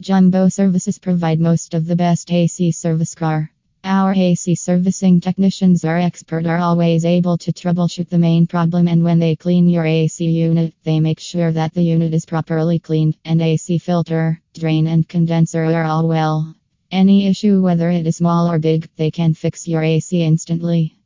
Jumbo Services provide most of the best AC service Kharar. Our AC servicing technicians are expert are always able to troubleshoot the main problem and when they clean your AC unit, they make sure that the unit is properly cleaned and AC filter, drain and condenser are all well. Any issue whether it is small or big, they can fix your AC instantly.